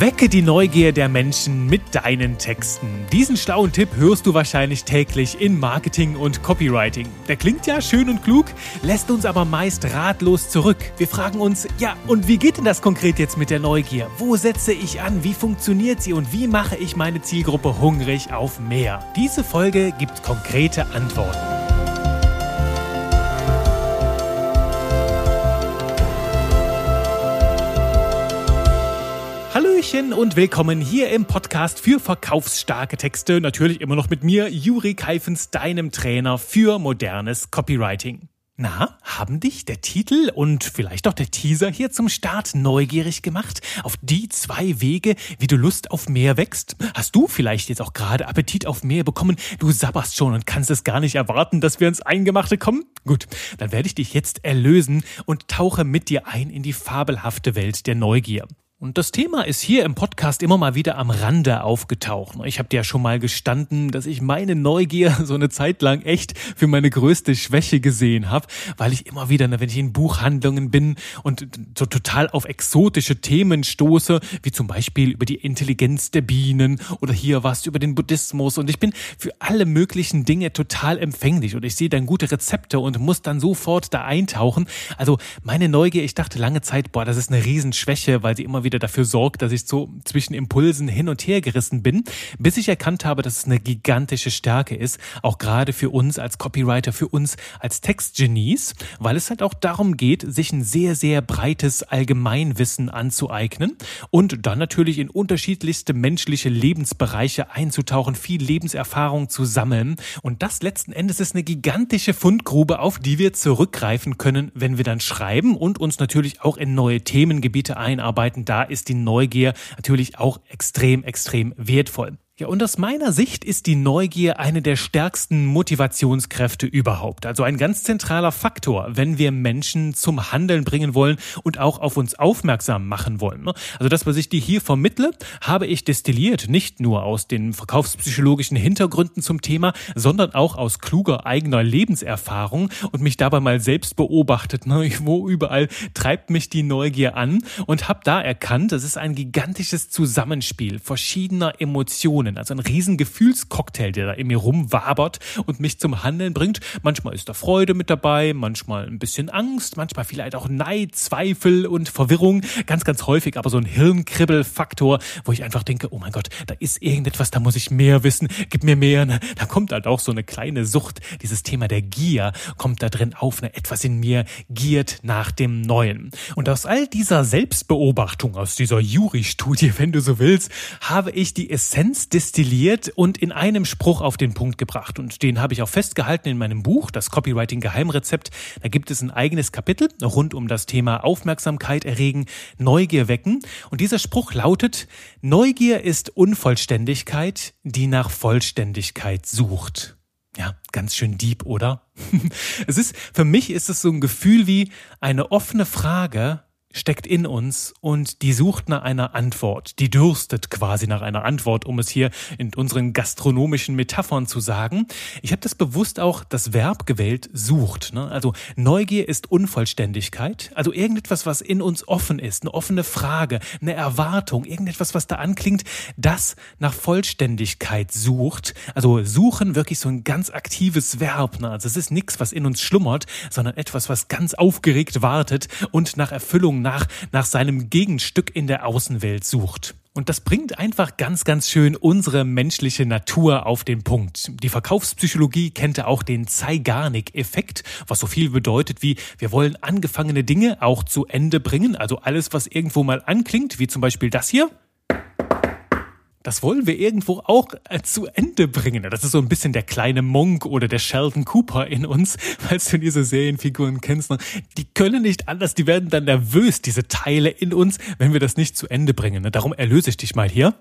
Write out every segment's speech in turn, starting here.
Wecke die Neugier der Menschen mit deinen Texten. Diesen schlauen Tipp hörst du wahrscheinlich täglich in Marketing und Copywriting. Der klingt ja schön und klug, lässt uns aber meist ratlos zurück. Wir fragen uns, ja, und wie geht denn das konkret jetzt mit der Neugier? Wo setze ich an? Wie funktioniert sie? Und wie mache ich meine Zielgruppe hungrig auf mehr? Diese Folge gibt konkrete Antworten. Hallöchen und willkommen hier im Podcast für verkaufsstarke Texte. Natürlich immer noch mit mir, Juri Keifens, deinem Trainer für modernes Copywriting. Na, haben dich der Titel und vielleicht auch der Teaser hier zum Start neugierig gemacht auf die zwei Wege, wie du Lust auf mehr wächst? Hast du vielleicht jetzt auch gerade Appetit auf mehr bekommen? Du sabberst schon und kannst es gar nicht erwarten, dass wir ins Eingemachte kommen? Gut, dann werde ich dich jetzt erlösen und tauche mit dir ein in die fabelhafte Welt der Neugier. Und das Thema ist hier im Podcast immer mal wieder am Rande aufgetaucht. Ich habe dir ja schon mal gestanden, dass ich meine Neugier so eine Zeit lang echt für meine größte Schwäche gesehen habe, weil ich immer wieder, wenn ich in Buchhandlungen bin und so total auf exotische Themen stoße, wie zum Beispiel über die Intelligenz der Bienen oder hier was über den Buddhismus und ich bin für alle möglichen Dinge total empfänglich und ich sehe dann gute Rezepte und muss dann sofort da eintauchen. Also meine Neugier, ich dachte lange Zeit, boah, das ist eine Riesenschwäche, weil sie immer wieder dafür sorgt, dass ich so zwischen Impulsen hin und her gerissen bin, bis ich erkannt habe, dass es eine gigantische Stärke ist, auch gerade für uns als Copywriter, für uns als Textgenies, weil es halt auch darum geht, sich ein sehr, sehr breites Allgemeinwissen anzueignen und dann natürlich in unterschiedlichste menschliche Lebensbereiche einzutauchen, viel Lebenserfahrung zu sammeln. Und das letzten Endes ist eine gigantische Fundgrube, auf die wir zurückgreifen können, wenn wir dann schreiben und uns natürlich auch in neue Themengebiete einarbeiten da ist die Neugier natürlich auch extrem, extrem wertvoll. Ja, und aus meiner Sicht ist die Neugier eine der stärksten Motivationskräfte überhaupt. Also ein ganz zentraler Faktor, wenn wir Menschen zum Handeln bringen wollen und auch auf uns aufmerksam machen wollen. Ne? Also das, was ich dir hier vermittle, habe ich destilliert, nicht nur aus den verkaufspsychologischen Hintergründen zum Thema, sondern auch aus kluger eigener Lebenserfahrung und mich dabei mal selbst beobachtet, ne? wo überall treibt mich die Neugier an und habe da erkannt, es ist ein gigantisches Zusammenspiel verschiedener Emotionen Emotionen, also ein riesen Gefühlscocktail, der da in mir rumwabert und mich zum Handeln bringt. Manchmal ist da Freude mit dabei, manchmal ein bisschen Angst, manchmal vielleicht auch Neid, Zweifel und Verwirrung. Ganz, ganz häufig aber so ein Hirnkribbelfaktor, wo ich einfach denke, oh mein Gott, da ist irgendetwas, da muss ich mehr wissen, gib mir mehr. Da kommt halt auch so eine kleine Sucht, dieses Thema der Gier kommt da drin auf, ne? etwas in mir giert nach dem Neuen. Und aus all dieser Selbstbeobachtung, aus dieser Jury-Studie, wenn du so willst, habe ich die Essenz destilliert und in einem Spruch auf den Punkt gebracht. Und den habe ich auch festgehalten in meinem Buch, das Copywriting Geheimrezept. Da gibt es ein eigenes Kapitel rund um das Thema Aufmerksamkeit erregen, Neugier wecken. Und dieser Spruch lautet, Neugier ist Unvollständigkeit, die nach Vollständigkeit sucht. Ja, ganz schön deep, oder? es ist, für mich ist es so ein Gefühl wie eine offene Frage, steckt in uns und die sucht nach einer Antwort. Die dürstet quasi nach einer Antwort, um es hier in unseren gastronomischen Metaphern zu sagen. Ich habe das bewusst auch das Verb gewählt, sucht. Ne? Also Neugier ist Unvollständigkeit, also irgendetwas, was in uns offen ist, eine offene Frage, eine Erwartung, irgendetwas, was da anklingt, das nach Vollständigkeit sucht. Also suchen wirklich so ein ganz aktives Verb. Ne? Also es ist nichts, was in uns schlummert, sondern etwas, was ganz aufgeregt wartet und nach Erfüllung nach, nach seinem Gegenstück in der Außenwelt sucht. Und das bringt einfach ganz, ganz schön unsere menschliche Natur auf den Punkt. Die Verkaufspsychologie kennt auch den Zeigarnik-Effekt, was so viel bedeutet wie, wir wollen angefangene Dinge auch zu Ende bringen, also alles, was irgendwo mal anklingt, wie zum Beispiel das hier das wollen wir irgendwo auch äh, zu Ende bringen. Das ist so ein bisschen der kleine Monk oder der Sheldon Cooper in uns, falls du diese Serienfiguren kennst. Ne? Die können nicht anders, die werden dann nervös, diese Teile in uns, wenn wir das nicht zu Ende bringen. Ne? Darum erlöse ich dich mal hier.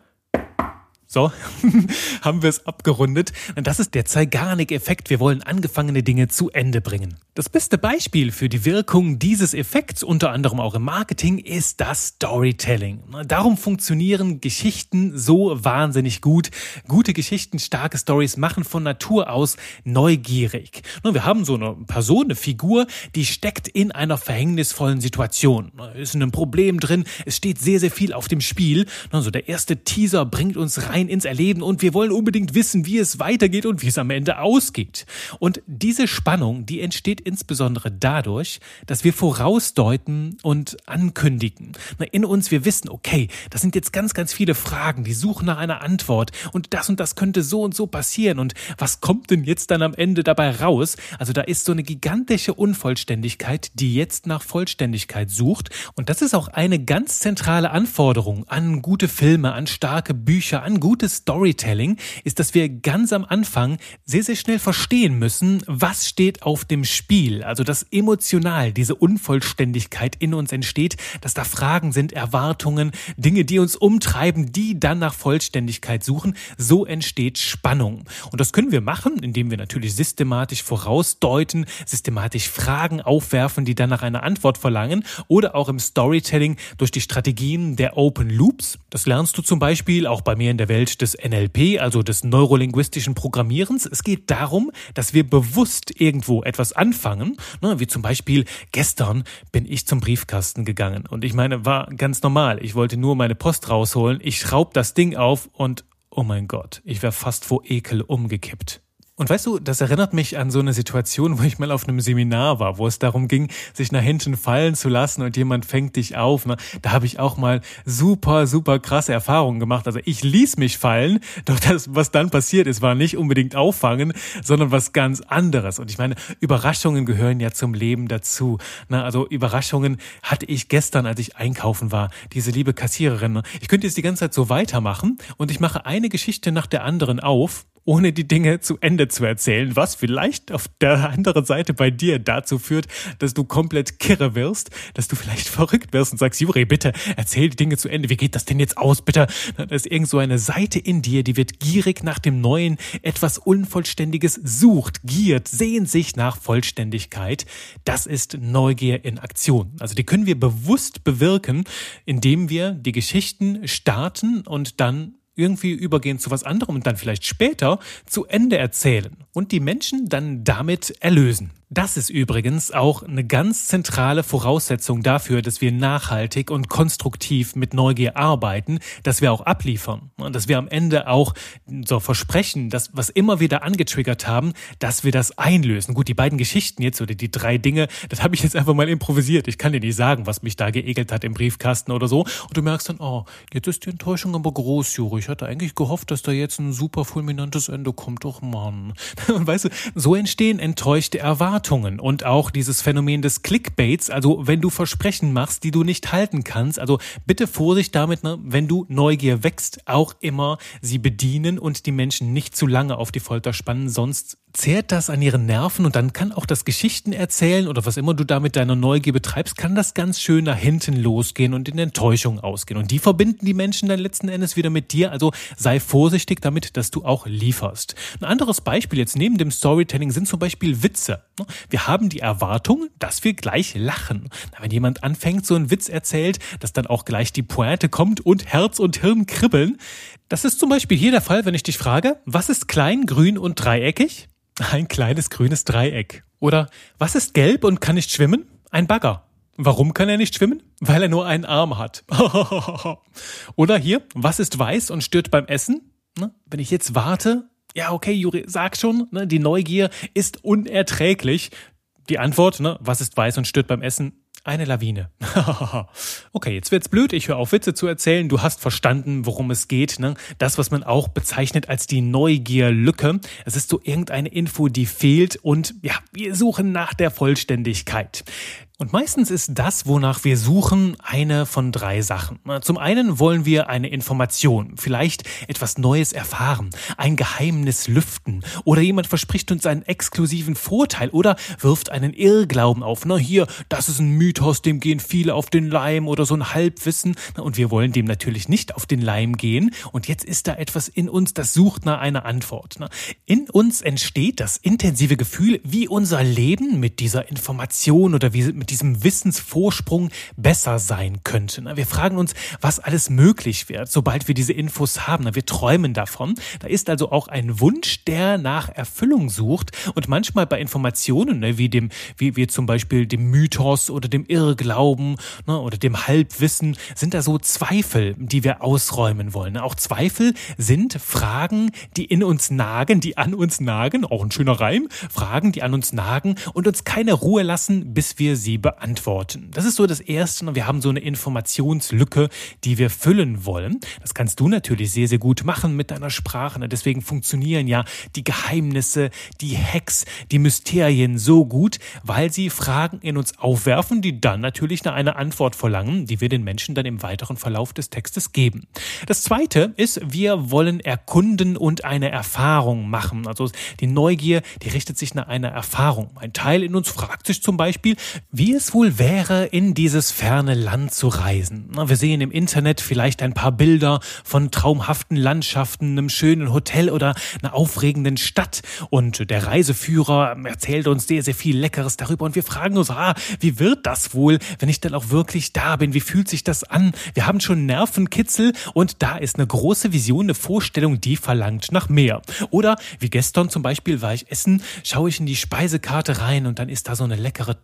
So, haben wir es abgerundet. Das ist der Zeigarnik-Effekt. Wir wollen angefangene Dinge zu Ende bringen. Das beste Beispiel für die Wirkung dieses Effekts, unter anderem auch im Marketing, ist das Storytelling. Darum funktionieren Geschichten so wahnsinnig gut. Gute Geschichten, starke Stories machen von Natur aus neugierig. Wir haben so eine Person, eine Figur, die steckt in einer verhängnisvollen Situation. Ist in einem Problem drin, es steht sehr, sehr viel auf dem Spiel. Also der erste Teaser bringt uns rein ins Erleben und wir wollen unbedingt wissen, wie es weitergeht und wie es am Ende ausgeht. Und diese Spannung, die entsteht insbesondere dadurch, dass wir vorausdeuten und ankündigen. In uns, wir wissen, okay, das sind jetzt ganz, ganz viele Fragen, die suchen nach einer Antwort und das und das könnte so und so passieren und was kommt denn jetzt dann am Ende dabei raus? Also da ist so eine gigantische Unvollständigkeit, die jetzt nach Vollständigkeit sucht und das ist auch eine ganz zentrale Anforderung an gute Filme, an starke Bücher, an gutes Storytelling, ist, dass wir ganz am Anfang sehr, sehr schnell verstehen müssen, was steht auf dem Spiel Spiel, also dass emotional diese Unvollständigkeit in uns entsteht, dass da Fragen sind, Erwartungen, Dinge, die uns umtreiben, die dann nach Vollständigkeit suchen, so entsteht Spannung. Und das können wir machen, indem wir natürlich systematisch vorausdeuten, systematisch Fragen aufwerfen, die dann nach einer Antwort verlangen, oder auch im Storytelling durch die Strategien der Open Loops. Das lernst du zum Beispiel auch bei mir in der Welt des NLP, also des neurolinguistischen Programmierens. Es geht darum, dass wir bewusst irgendwo etwas anfangen, anfangen, ne, wie zum Beispiel gestern bin ich zum Briefkasten gegangen und ich meine, war ganz normal. Ich wollte nur meine Post rausholen, ich schraub das Ding auf und oh mein Gott, ich wäre fast vor Ekel umgekippt. Und weißt du, das erinnert mich an so eine Situation, wo ich mal auf einem Seminar war, wo es darum ging, sich nach hinten fallen zu lassen und jemand fängt dich auf. Ne? Da habe ich auch mal super, super krasse Erfahrungen gemacht. Also ich ließ mich fallen, doch das, was dann passiert ist, war nicht unbedingt auffangen, sondern was ganz anderes. Und ich meine, Überraschungen gehören ja zum Leben dazu. Ne? Also Überraschungen hatte ich gestern, als ich einkaufen war. Diese liebe Kassiererin. Ne? Ich könnte jetzt die ganze Zeit so weitermachen und ich mache eine Geschichte nach der anderen auf ohne die Dinge zu Ende zu erzählen, was vielleicht auf der anderen Seite bei dir dazu führt, dass du komplett kirre wirst, dass du vielleicht verrückt wirst und sagst, Juri, bitte erzähl die Dinge zu Ende. Wie geht das denn jetzt aus? Bitte. Da ist irgend so eine Seite in dir, die wird gierig nach dem Neuen, etwas Unvollständiges sucht, giert, sehnt sich nach Vollständigkeit. Das ist Neugier in Aktion. Also die können wir bewusst bewirken, indem wir die Geschichten starten und dann irgendwie übergehen zu was anderem und dann vielleicht später zu Ende erzählen und die Menschen dann damit erlösen. Das ist übrigens auch eine ganz zentrale Voraussetzung dafür, dass wir nachhaltig und konstruktiv mit Neugier arbeiten, dass wir auch abliefern und dass wir am Ende auch so versprechen, dass was immer wieder angetriggert haben, dass wir das einlösen. Gut, die beiden Geschichten jetzt oder die drei Dinge, das habe ich jetzt einfach mal improvisiert. Ich kann dir nicht sagen, was mich da geekelt hat im Briefkasten oder so. Und du merkst dann, oh, jetzt ist die Enttäuschung aber groß, Juri. Ich hatte eigentlich gehofft, dass da jetzt ein super fulminantes Ende kommt. Doch Mann. Und weißt du, so entstehen enttäuschte Erwartungen. Erwartungen und auch dieses Phänomen des Clickbaits, also wenn du Versprechen machst, die du nicht halten kannst, also bitte Vorsicht damit, ne, wenn du Neugier wächst, auch immer sie bedienen und die Menschen nicht zu lange auf die Folter spannen, sonst zehrt das an ihren Nerven und dann kann auch das Geschichten erzählen oder was immer du da mit deiner Neugier betreibst, kann das ganz schön nach hinten losgehen und in Enttäuschung ausgehen. Und die verbinden die Menschen dann letzten Endes wieder mit dir. Also sei vorsichtig damit, dass du auch lieferst. Ein anderes Beispiel jetzt neben dem Storytelling sind zum Beispiel Witze. Wir haben die Erwartung, dass wir gleich lachen. Wenn jemand anfängt, so einen Witz erzählt, dass dann auch gleich die Pointe kommt und Herz und Hirn kribbeln. Das ist zum Beispiel hier der Fall, wenn ich dich frage, was ist klein, grün und dreieckig? Ein kleines grünes Dreieck. Oder was ist gelb und kann nicht schwimmen? Ein Bagger. Warum kann er nicht schwimmen? Weil er nur einen Arm hat. Oder hier, was ist weiß und stört beim Essen? Ne? Wenn ich jetzt warte, ja, okay, Juri, sag schon, ne, die Neugier ist unerträglich. Die Antwort, ne, was ist weiß und stört beim Essen? Eine Lawine. okay, jetzt wird's blöd. Ich höre auf, Witze zu erzählen. Du hast verstanden, worum es geht. Ne? Das, was man auch bezeichnet als die Neugierlücke. Es ist so irgendeine Info, die fehlt und ja, wir suchen nach der Vollständigkeit. Und meistens ist das, wonach wir suchen, eine von drei Sachen. Zum einen wollen wir eine Information, vielleicht etwas Neues erfahren, ein Geheimnis lüften oder jemand verspricht uns einen exklusiven Vorteil oder wirft einen Irrglauben auf. Na hier, das ist ein Mythos, dem gehen viele auf den Leim oder so ein Halbwissen. Und wir wollen dem natürlich nicht auf den Leim gehen. Und jetzt ist da etwas in uns, das sucht nach einer Antwort. In uns entsteht das intensive Gefühl, wie unser Leben mit dieser Information oder wie mit diesem Wissensvorsprung besser sein könnte. Wir fragen uns, was alles möglich wird, sobald wir diese Infos haben. Wir träumen davon. Da ist also auch ein Wunsch, der nach Erfüllung sucht. Und manchmal bei Informationen, ne, wie dem, wie wir zum Beispiel dem Mythos oder dem Irrglauben ne, oder dem Halbwissen, sind da so Zweifel, die wir ausräumen wollen. Auch Zweifel sind Fragen, die in uns nagen, die an uns nagen, auch ein schöner Reim, Fragen, die an uns nagen und uns keine Ruhe lassen, bis wir sie beantworten. Das ist so das Erste. Wir haben so eine Informationslücke, die wir füllen wollen. Das kannst du natürlich sehr, sehr gut machen mit deiner Sprache. Deswegen funktionieren ja die Geheimnisse, die Hacks, die Mysterien so gut, weil sie Fragen in uns aufwerfen, die dann natürlich eine Antwort verlangen, die wir den Menschen dann im weiteren Verlauf des Textes geben. Das zweite ist, wir wollen erkunden und eine Erfahrung machen. Also die Neugier, die richtet sich nach einer Erfahrung. Ein Teil in uns fragt sich zum Beispiel, wie es wohl wäre, in dieses ferne Land zu reisen. Wir sehen im Internet vielleicht ein paar Bilder von traumhaften Landschaften, einem schönen Hotel oder einer aufregenden Stadt und der Reiseführer erzählt uns sehr, sehr viel Leckeres darüber und wir fragen uns, ah, wie wird das wohl, wenn ich dann auch wirklich da bin? Wie fühlt sich das an? Wir haben schon Nervenkitzel und da ist eine große Vision, eine Vorstellung, die verlangt nach mehr. Oder wie gestern zum Beispiel war ich essen, schaue ich in die Speisekarte rein und dann ist da so eine leckere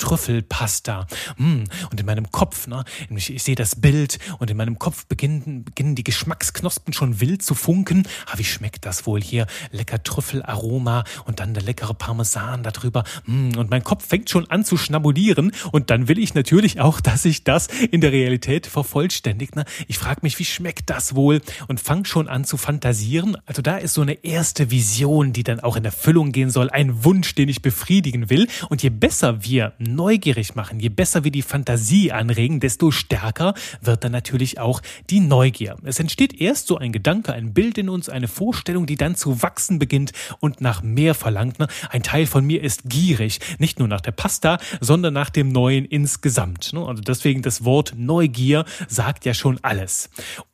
Trüffelpasta. Mm, und in meinem Kopf, ne, ich, ich sehe das Bild und in meinem Kopf beginnen, beginnen die Geschmacksknospen schon wild zu funken. Ah, wie schmeckt das wohl hier? Lecker Trüffelaroma und dann der leckere Parmesan darüber. Mm, und mein Kopf fängt schon an zu schnabulieren und dann will ich natürlich auch, dass sich das in der Realität vervollständigt. Ne? Ich frage mich, wie schmeckt das wohl? Und fange schon an zu fantasieren. Also da ist so eine erste Vision, die dann auch in Erfüllung gehen soll, ein Wunsch, den ich befriedigen will. Und je besser wir neugierig machen, je besser wir die Fantasie anregen, desto stärker wird dann natürlich auch die Neugier. Es entsteht erst so ein Gedanke, ein Bild in uns, eine Vorstellung, die dann zu wachsen beginnt und nach mehr verlangt. Ne? Ein Teil von mir ist gierig, nicht nur nach der Pasta, sondern nach dem Neuen insgesamt. Ne? Also deswegen das Wort Neugier sagt ja schon alles.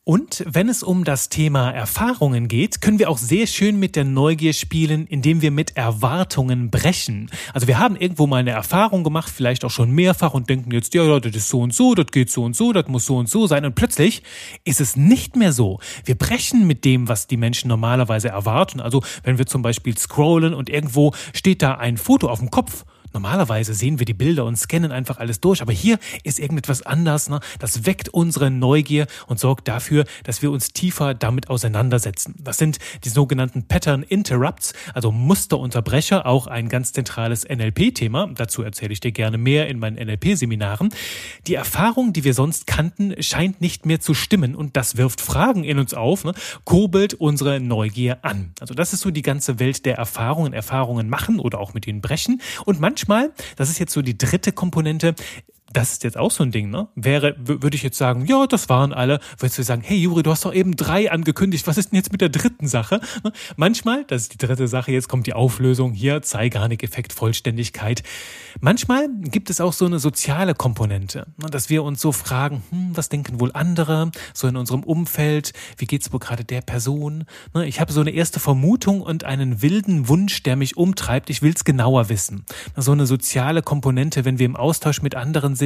Und wenn es um das Thema Erfahrungen geht, können wir auch sehr schön mit der Neugier spielen, indem wir mit Erwartungen brechen. Also wir haben irgendwo mal eine Erfahrung gemacht, vielleicht auch schon mehrfach und denken jetzt, ja, das ist so und so, das geht so und so, das muss so und so sein. Und plötzlich ist es nicht mehr so. Wir brechen mit dem, was die Menschen normalerweise erwarten. Also wenn wir zum Beispiel scrollen und irgendwo steht da ein Foto auf dem Kopf Normalerweise sehen wir die Bilder und scannen einfach alles durch, aber hier ist irgendetwas anders. Ne? Das weckt unsere Neugier und sorgt dafür, dass wir uns tiefer damit auseinandersetzen. Das sind die sogenannten Pattern Interrupts, also Musterunterbrecher, auch ein ganz zentrales NLP-Thema. Dazu erzähle ich dir gerne mehr in meinen NLP-Seminaren. Die Erfahrung, die wir sonst kannten, scheint nicht mehr zu stimmen und das wirft Fragen in uns auf, ne? kurbelt unsere Neugier an. Also das ist so die ganze Welt der Erfahrungen, Erfahrungen machen oder auch mit ihnen brechen und manchmal manchmal, das ist jetzt so die dritte Komponente, das ist jetzt auch so ein Ding, ne? Wäre, würde ich jetzt sagen, ja, das waren alle, würdest du sagen, hey Juri, du hast doch eben drei angekündigt, was ist denn jetzt mit der dritten Sache? Ne? Manchmal, das ist die dritte Sache, jetzt kommt die Auflösung, hier Zeigarnik-Effekt, Vollständigkeit. Manchmal gibt es auch so eine soziale Komponente, ne? dass wir uns so fragen, hm, was denken wohl andere, so in unserem Umfeld, wie geht's wohl gerade der Person? Ne? Ich habe so eine erste Vermutung und einen wilden Wunsch, der mich umtreibt, ich will's genauer wissen. So eine soziale Komponente, wenn wir im Austausch mit anderen sind,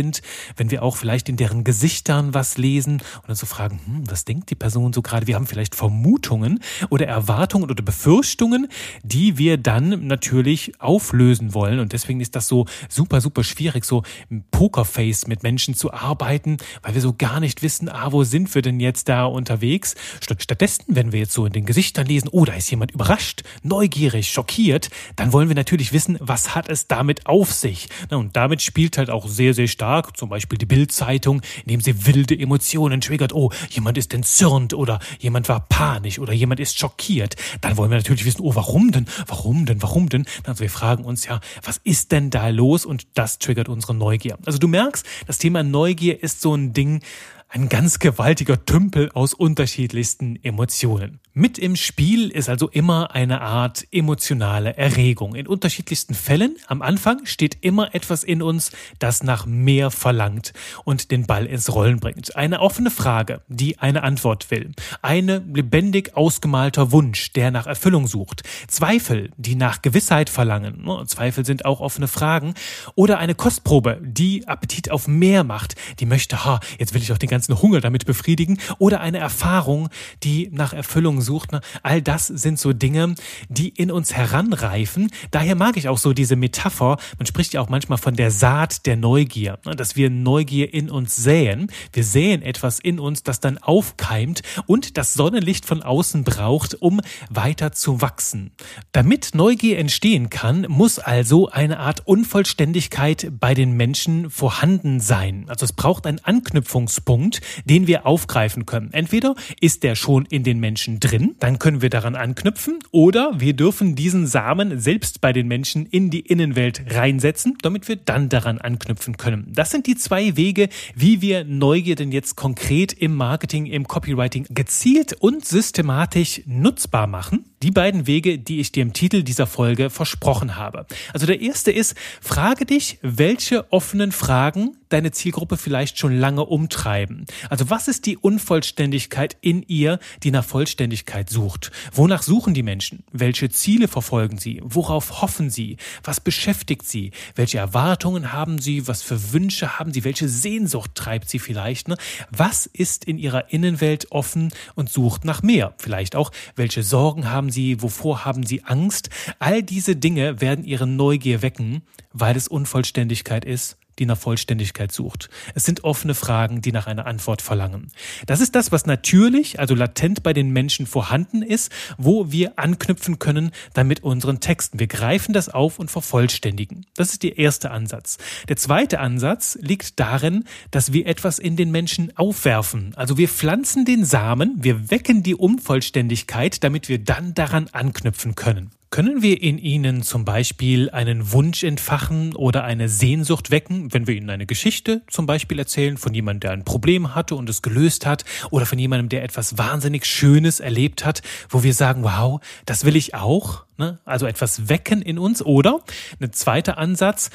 wenn wir auch vielleicht in deren Gesichtern was lesen und dann so fragen, hm, was denkt die Person so gerade? Wir haben vielleicht Vermutungen oder Erwartungen oder Befürchtungen, die wir dann natürlich auflösen wollen. Und deswegen ist das so super, super schwierig, so im Pokerface mit Menschen zu arbeiten, weil wir so gar nicht wissen, ah, wo sind wir denn jetzt da unterwegs? Stattdessen, wenn wir jetzt so in den Gesichtern lesen, oh, da ist jemand überrascht, neugierig, schockiert, dann wollen wir natürlich wissen, was hat es damit auf sich? Und damit spielt halt auch sehr, sehr stark Tag, zum Beispiel die Bildzeitung, indem sie wilde Emotionen triggert. Oh, jemand ist entzürnt oder jemand war panisch oder jemand ist schockiert. Dann wollen wir natürlich wissen, oh, warum denn? Warum denn? Warum denn? Also wir fragen uns ja, was ist denn da los? Und das triggert unsere Neugier. Also du merkst, das Thema Neugier ist so ein Ding, ein ganz gewaltiger Tümpel aus unterschiedlichsten Emotionen. Mit im Spiel ist also immer eine Art emotionale Erregung. In unterschiedlichsten Fällen am Anfang steht immer etwas in uns, das nach mehr verlangt und den Ball ins Rollen bringt. Eine offene Frage, die eine Antwort will. Eine lebendig ausgemalter Wunsch, der nach Erfüllung sucht. Zweifel, die nach Gewissheit verlangen. Zweifel sind auch offene Fragen. Oder eine Kostprobe, die Appetit auf mehr macht. Die möchte, ha, jetzt will ich auch den ganzen Hunger damit befriedigen. Oder eine Erfahrung, die nach Erfüllung sucht. Ne? All das sind so Dinge, die in uns heranreifen. Daher mag ich auch so diese Metapher. Man spricht ja auch manchmal von der Saat der Neugier, ne? dass wir Neugier in uns säen. Wir säen etwas in uns, das dann aufkeimt und das Sonnenlicht von außen braucht, um weiter zu wachsen. Damit Neugier entstehen kann, muss also eine Art Unvollständigkeit bei den Menschen vorhanden sein. Also es braucht einen Anknüpfungspunkt, den wir aufgreifen können. Entweder ist der schon in den Menschen drin, drin, dann können wir daran anknüpfen oder wir dürfen diesen Samen selbst bei den Menschen in die Innenwelt reinsetzen, damit wir dann daran anknüpfen können. Das sind die zwei Wege, wie wir Neugier denn jetzt konkret im Marketing, im Copywriting gezielt und systematisch nutzbar machen. Die beiden Wege, die ich dir im Titel dieser Folge versprochen habe. Also der erste ist, frage dich, welche offenen Fragen deine Zielgruppe vielleicht schon lange umtreiben. Also was ist die Unvollständigkeit in ihr, die nach Vollständigkeit sucht? Wonach suchen die Menschen? Welche Ziele verfolgen sie? Worauf hoffen sie? Was beschäftigt sie? Welche Erwartungen haben sie? Was für Wünsche haben sie? Welche Sehnsucht treibt sie vielleicht? Ne? Was ist in ihrer Innenwelt offen und sucht nach mehr? Vielleicht auch, welche Sorgen haben haben sie, wovor haben sie Angst? All diese Dinge werden ihre Neugier wecken, weil es Unvollständigkeit ist die nach Vollständigkeit sucht. Es sind offene Fragen, die nach einer Antwort verlangen. Das ist das, was natürlich, also latent bei den Menschen vorhanden ist, wo wir anknüpfen können, damit unseren Texten. Wir greifen das auf und vervollständigen. Das ist der erste Ansatz. Der zweite Ansatz liegt darin, dass wir etwas in den Menschen aufwerfen. Also wir pflanzen den Samen, wir wecken die Unvollständigkeit, damit wir dann daran anknüpfen können. Können wir in ihnen zum Beispiel einen Wunsch entfachen oder eine Sehnsucht wecken, wenn wir ihnen eine Geschichte zum Beispiel erzählen von jemandem, der ein Problem hatte und es gelöst hat oder von jemandem, der etwas wahnsinnig Schönes erlebt hat, wo wir sagen, wow, das will ich auch? Ne? Also etwas wecken in uns. Oder ein zweiter Ansatz,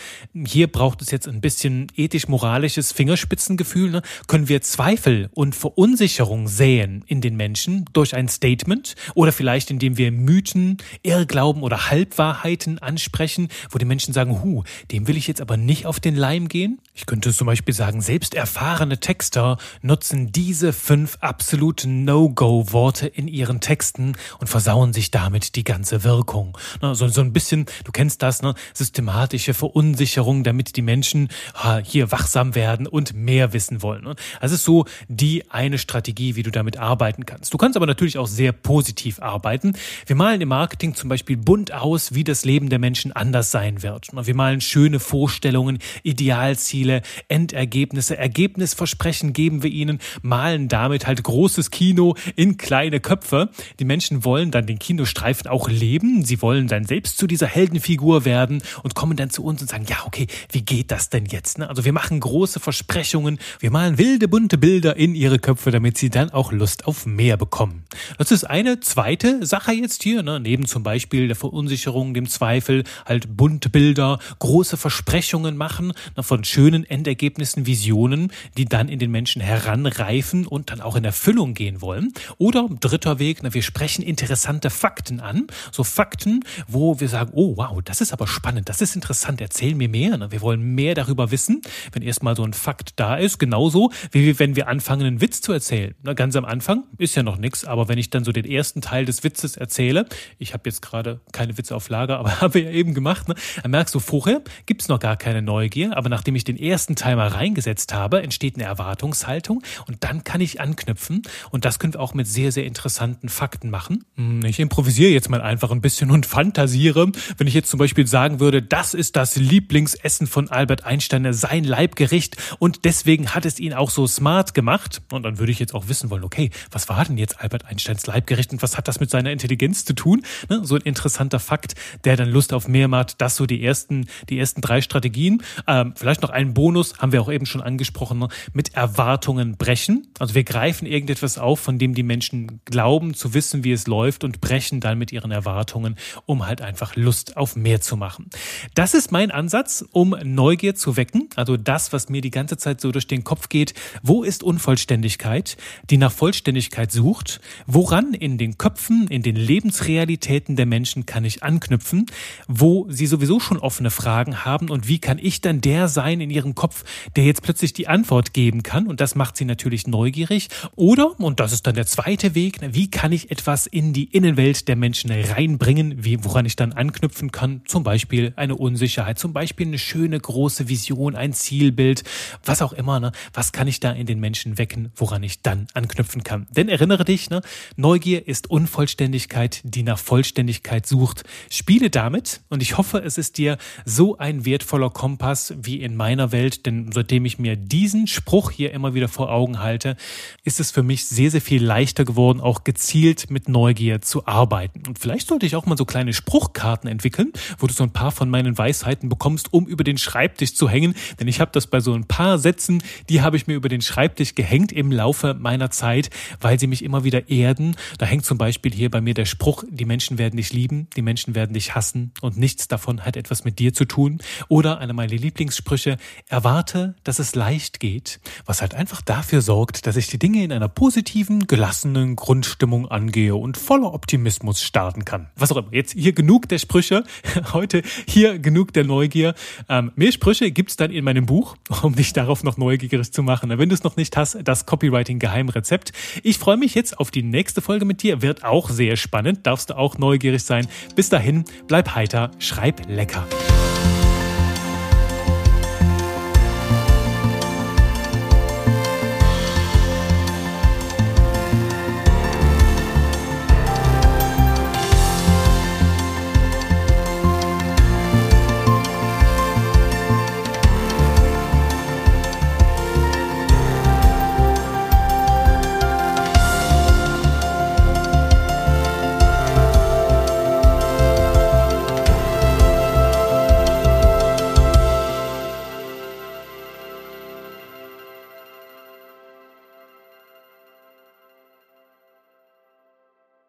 hier braucht es jetzt ein bisschen ethisch-moralisches Fingerspitzengefühl, ne? können wir Zweifel und Verunsicherung säen in den Menschen durch ein Statement oder vielleicht indem wir Mythen, Irrglauben oder Halbwahrheiten ansprechen, wo die Menschen sagen, hu, dem will ich jetzt aber nicht auf den Leim gehen. Ich könnte zum Beispiel sagen, selbst erfahrene Texter nutzen diese fünf absoluten No-Go-Worte in ihren Texten und versauen sich damit die ganze Wirkung. Wirkung. Ne, so, so ein bisschen, du kennst das, ne, systematische Verunsicherung, damit die Menschen ha, hier wachsam werden und mehr wissen wollen. Ne? Das ist so die eine Strategie, wie du damit arbeiten kannst. Du kannst aber natürlich auch sehr positiv arbeiten. Wir malen im Marketing zum Beispiel bunt aus, wie das Leben der Menschen anders sein wird. Ne, wir malen schöne Vorstellungen, Idealziele, Endergebnisse, Ergebnisversprechen geben wir ihnen, malen damit halt großes Kino in kleine Köpfe. Die Menschen wollen dann den Kinostreifen auch leben sie wollen dann selbst zu dieser Heldenfigur werden und kommen dann zu uns und sagen, ja, okay, wie geht das denn jetzt? Ne? Also wir machen große Versprechungen, wir malen wilde, bunte Bilder in ihre Köpfe, damit sie dann auch Lust auf mehr bekommen. Das ist eine zweite Sache jetzt hier, ne? neben zum Beispiel der Verunsicherung, dem Zweifel, halt bunte Bilder, große Versprechungen machen ne? von schönen Endergebnissen, Visionen, die dann in den Menschen heranreifen und dann auch in Erfüllung gehen wollen. Oder dritter Weg, ne? wir sprechen interessante Fakten an, so Fakten, Fakten, wo wir sagen, oh wow, das ist aber spannend, das ist interessant, erzähl mir mehr. Ne? Wir wollen mehr darüber wissen, wenn erstmal so ein Fakt da ist. Genauso wie wenn wir anfangen, einen Witz zu erzählen. Ganz am Anfang ist ja noch nichts, aber wenn ich dann so den ersten Teil des Witzes erzähle, ich habe jetzt gerade keine Witze auf Lager, aber habe ja eben gemacht, ne? dann merkst du, vorher gibt es noch gar keine Neugier, aber nachdem ich den ersten Teil mal reingesetzt habe, entsteht eine Erwartungshaltung und dann kann ich anknüpfen und das können wir auch mit sehr, sehr interessanten Fakten machen. Hm, ich improvisiere jetzt mal einfach ein bisschen bisschen und fantasiere, wenn ich jetzt zum Beispiel sagen würde, das ist das Lieblingsessen von Albert Einstein, sein Leibgericht und deswegen hat es ihn auch so smart gemacht. Und dann würde ich jetzt auch wissen wollen, okay, was war denn jetzt Albert Einsteins Leibgericht und was hat das mit seiner Intelligenz zu tun? Ne? So ein interessanter Fakt, der dann Lust auf mehr macht. Das so die ersten, die ersten drei Strategien. Ähm, vielleicht noch einen Bonus, haben wir auch eben schon angesprochen, ne? mit Erwartungen brechen. Also wir greifen irgendetwas auf, von dem die Menschen glauben zu wissen, wie es läuft und brechen dann mit ihren Erwartungen, um halt einfach Lust auf mehr zu machen. Das ist mein Ansatz, um Neugier zu wecken. Also das, was mir die ganze Zeit so durch den Kopf geht. Wo ist Unvollständigkeit, die nach Vollständigkeit sucht? Woran in den Köpfen, in den Lebensrealitäten der Menschen kann ich anknüpfen? Wo sie sowieso schon offene Fragen haben und wie kann ich dann der sein in ihrem Kopf, der jetzt plötzlich die Antwort geben kann? Und das macht sie natürlich neugierig. Oder, und das ist dann der zweite Weg, wie kann ich etwas in die Innenwelt der Menschen reinbringen, wie, woran ich dann anknüpfen kann? Zum Beispiel eine Unsicherheit, zum Beispiel eine schöne große Vision, ein Zielbild, was auch immer. Ne? Was kann ich da in den Menschen wecken, woran ich dann anknüpfen kann? Denn erinnere dich, ne? Neugier ist Unvollständigkeit, die nach Vollständigkeit sucht. Spiele damit und ich hoffe, es ist dir so ein wertvoller Kompass wie in meiner Welt, denn seitdem ich mir diesen Spruch hier immer wieder vor Augen halte, ist es für mich sehr, sehr viel leichter geworden, auch gezielt mit Neugier zu arbeiten. Und vielleicht sollte ich auch mal so kleine Spruchkarten entwickeln, wo du so ein paar von meinen Weisheiten bekommst, um über den Schreibtisch zu hängen. Denn ich habe das bei so ein paar Sätzen, die habe ich mir über den Schreibtisch gehängt im Laufe meiner Zeit, weil sie mich immer wieder erden. Da hängt zum Beispiel hier bei mir der Spruch, die Menschen werden dich lieben, die Menschen werden dich hassen und nichts davon hat etwas mit dir zu tun. Oder einer meiner Lieblingssprüche, erwarte, dass es leicht geht, was halt einfach dafür sorgt, dass ich die Dinge in einer positiven, gelassenen Grundstimmung angehe und voller Optimismus starten kann. Was auch immer. Jetzt hier genug der Sprüche. Heute hier genug der Neugier. Ähm, mehr Sprüche gibt's dann in meinem Buch, um dich darauf noch neugierig zu machen. Wenn du es noch nicht hast, das Copywriting Geheimrezept. Ich freue mich jetzt auf die nächste Folge mit dir. Wird auch sehr spannend. Darfst du auch neugierig sein. Bis dahin, bleib heiter, schreib lecker.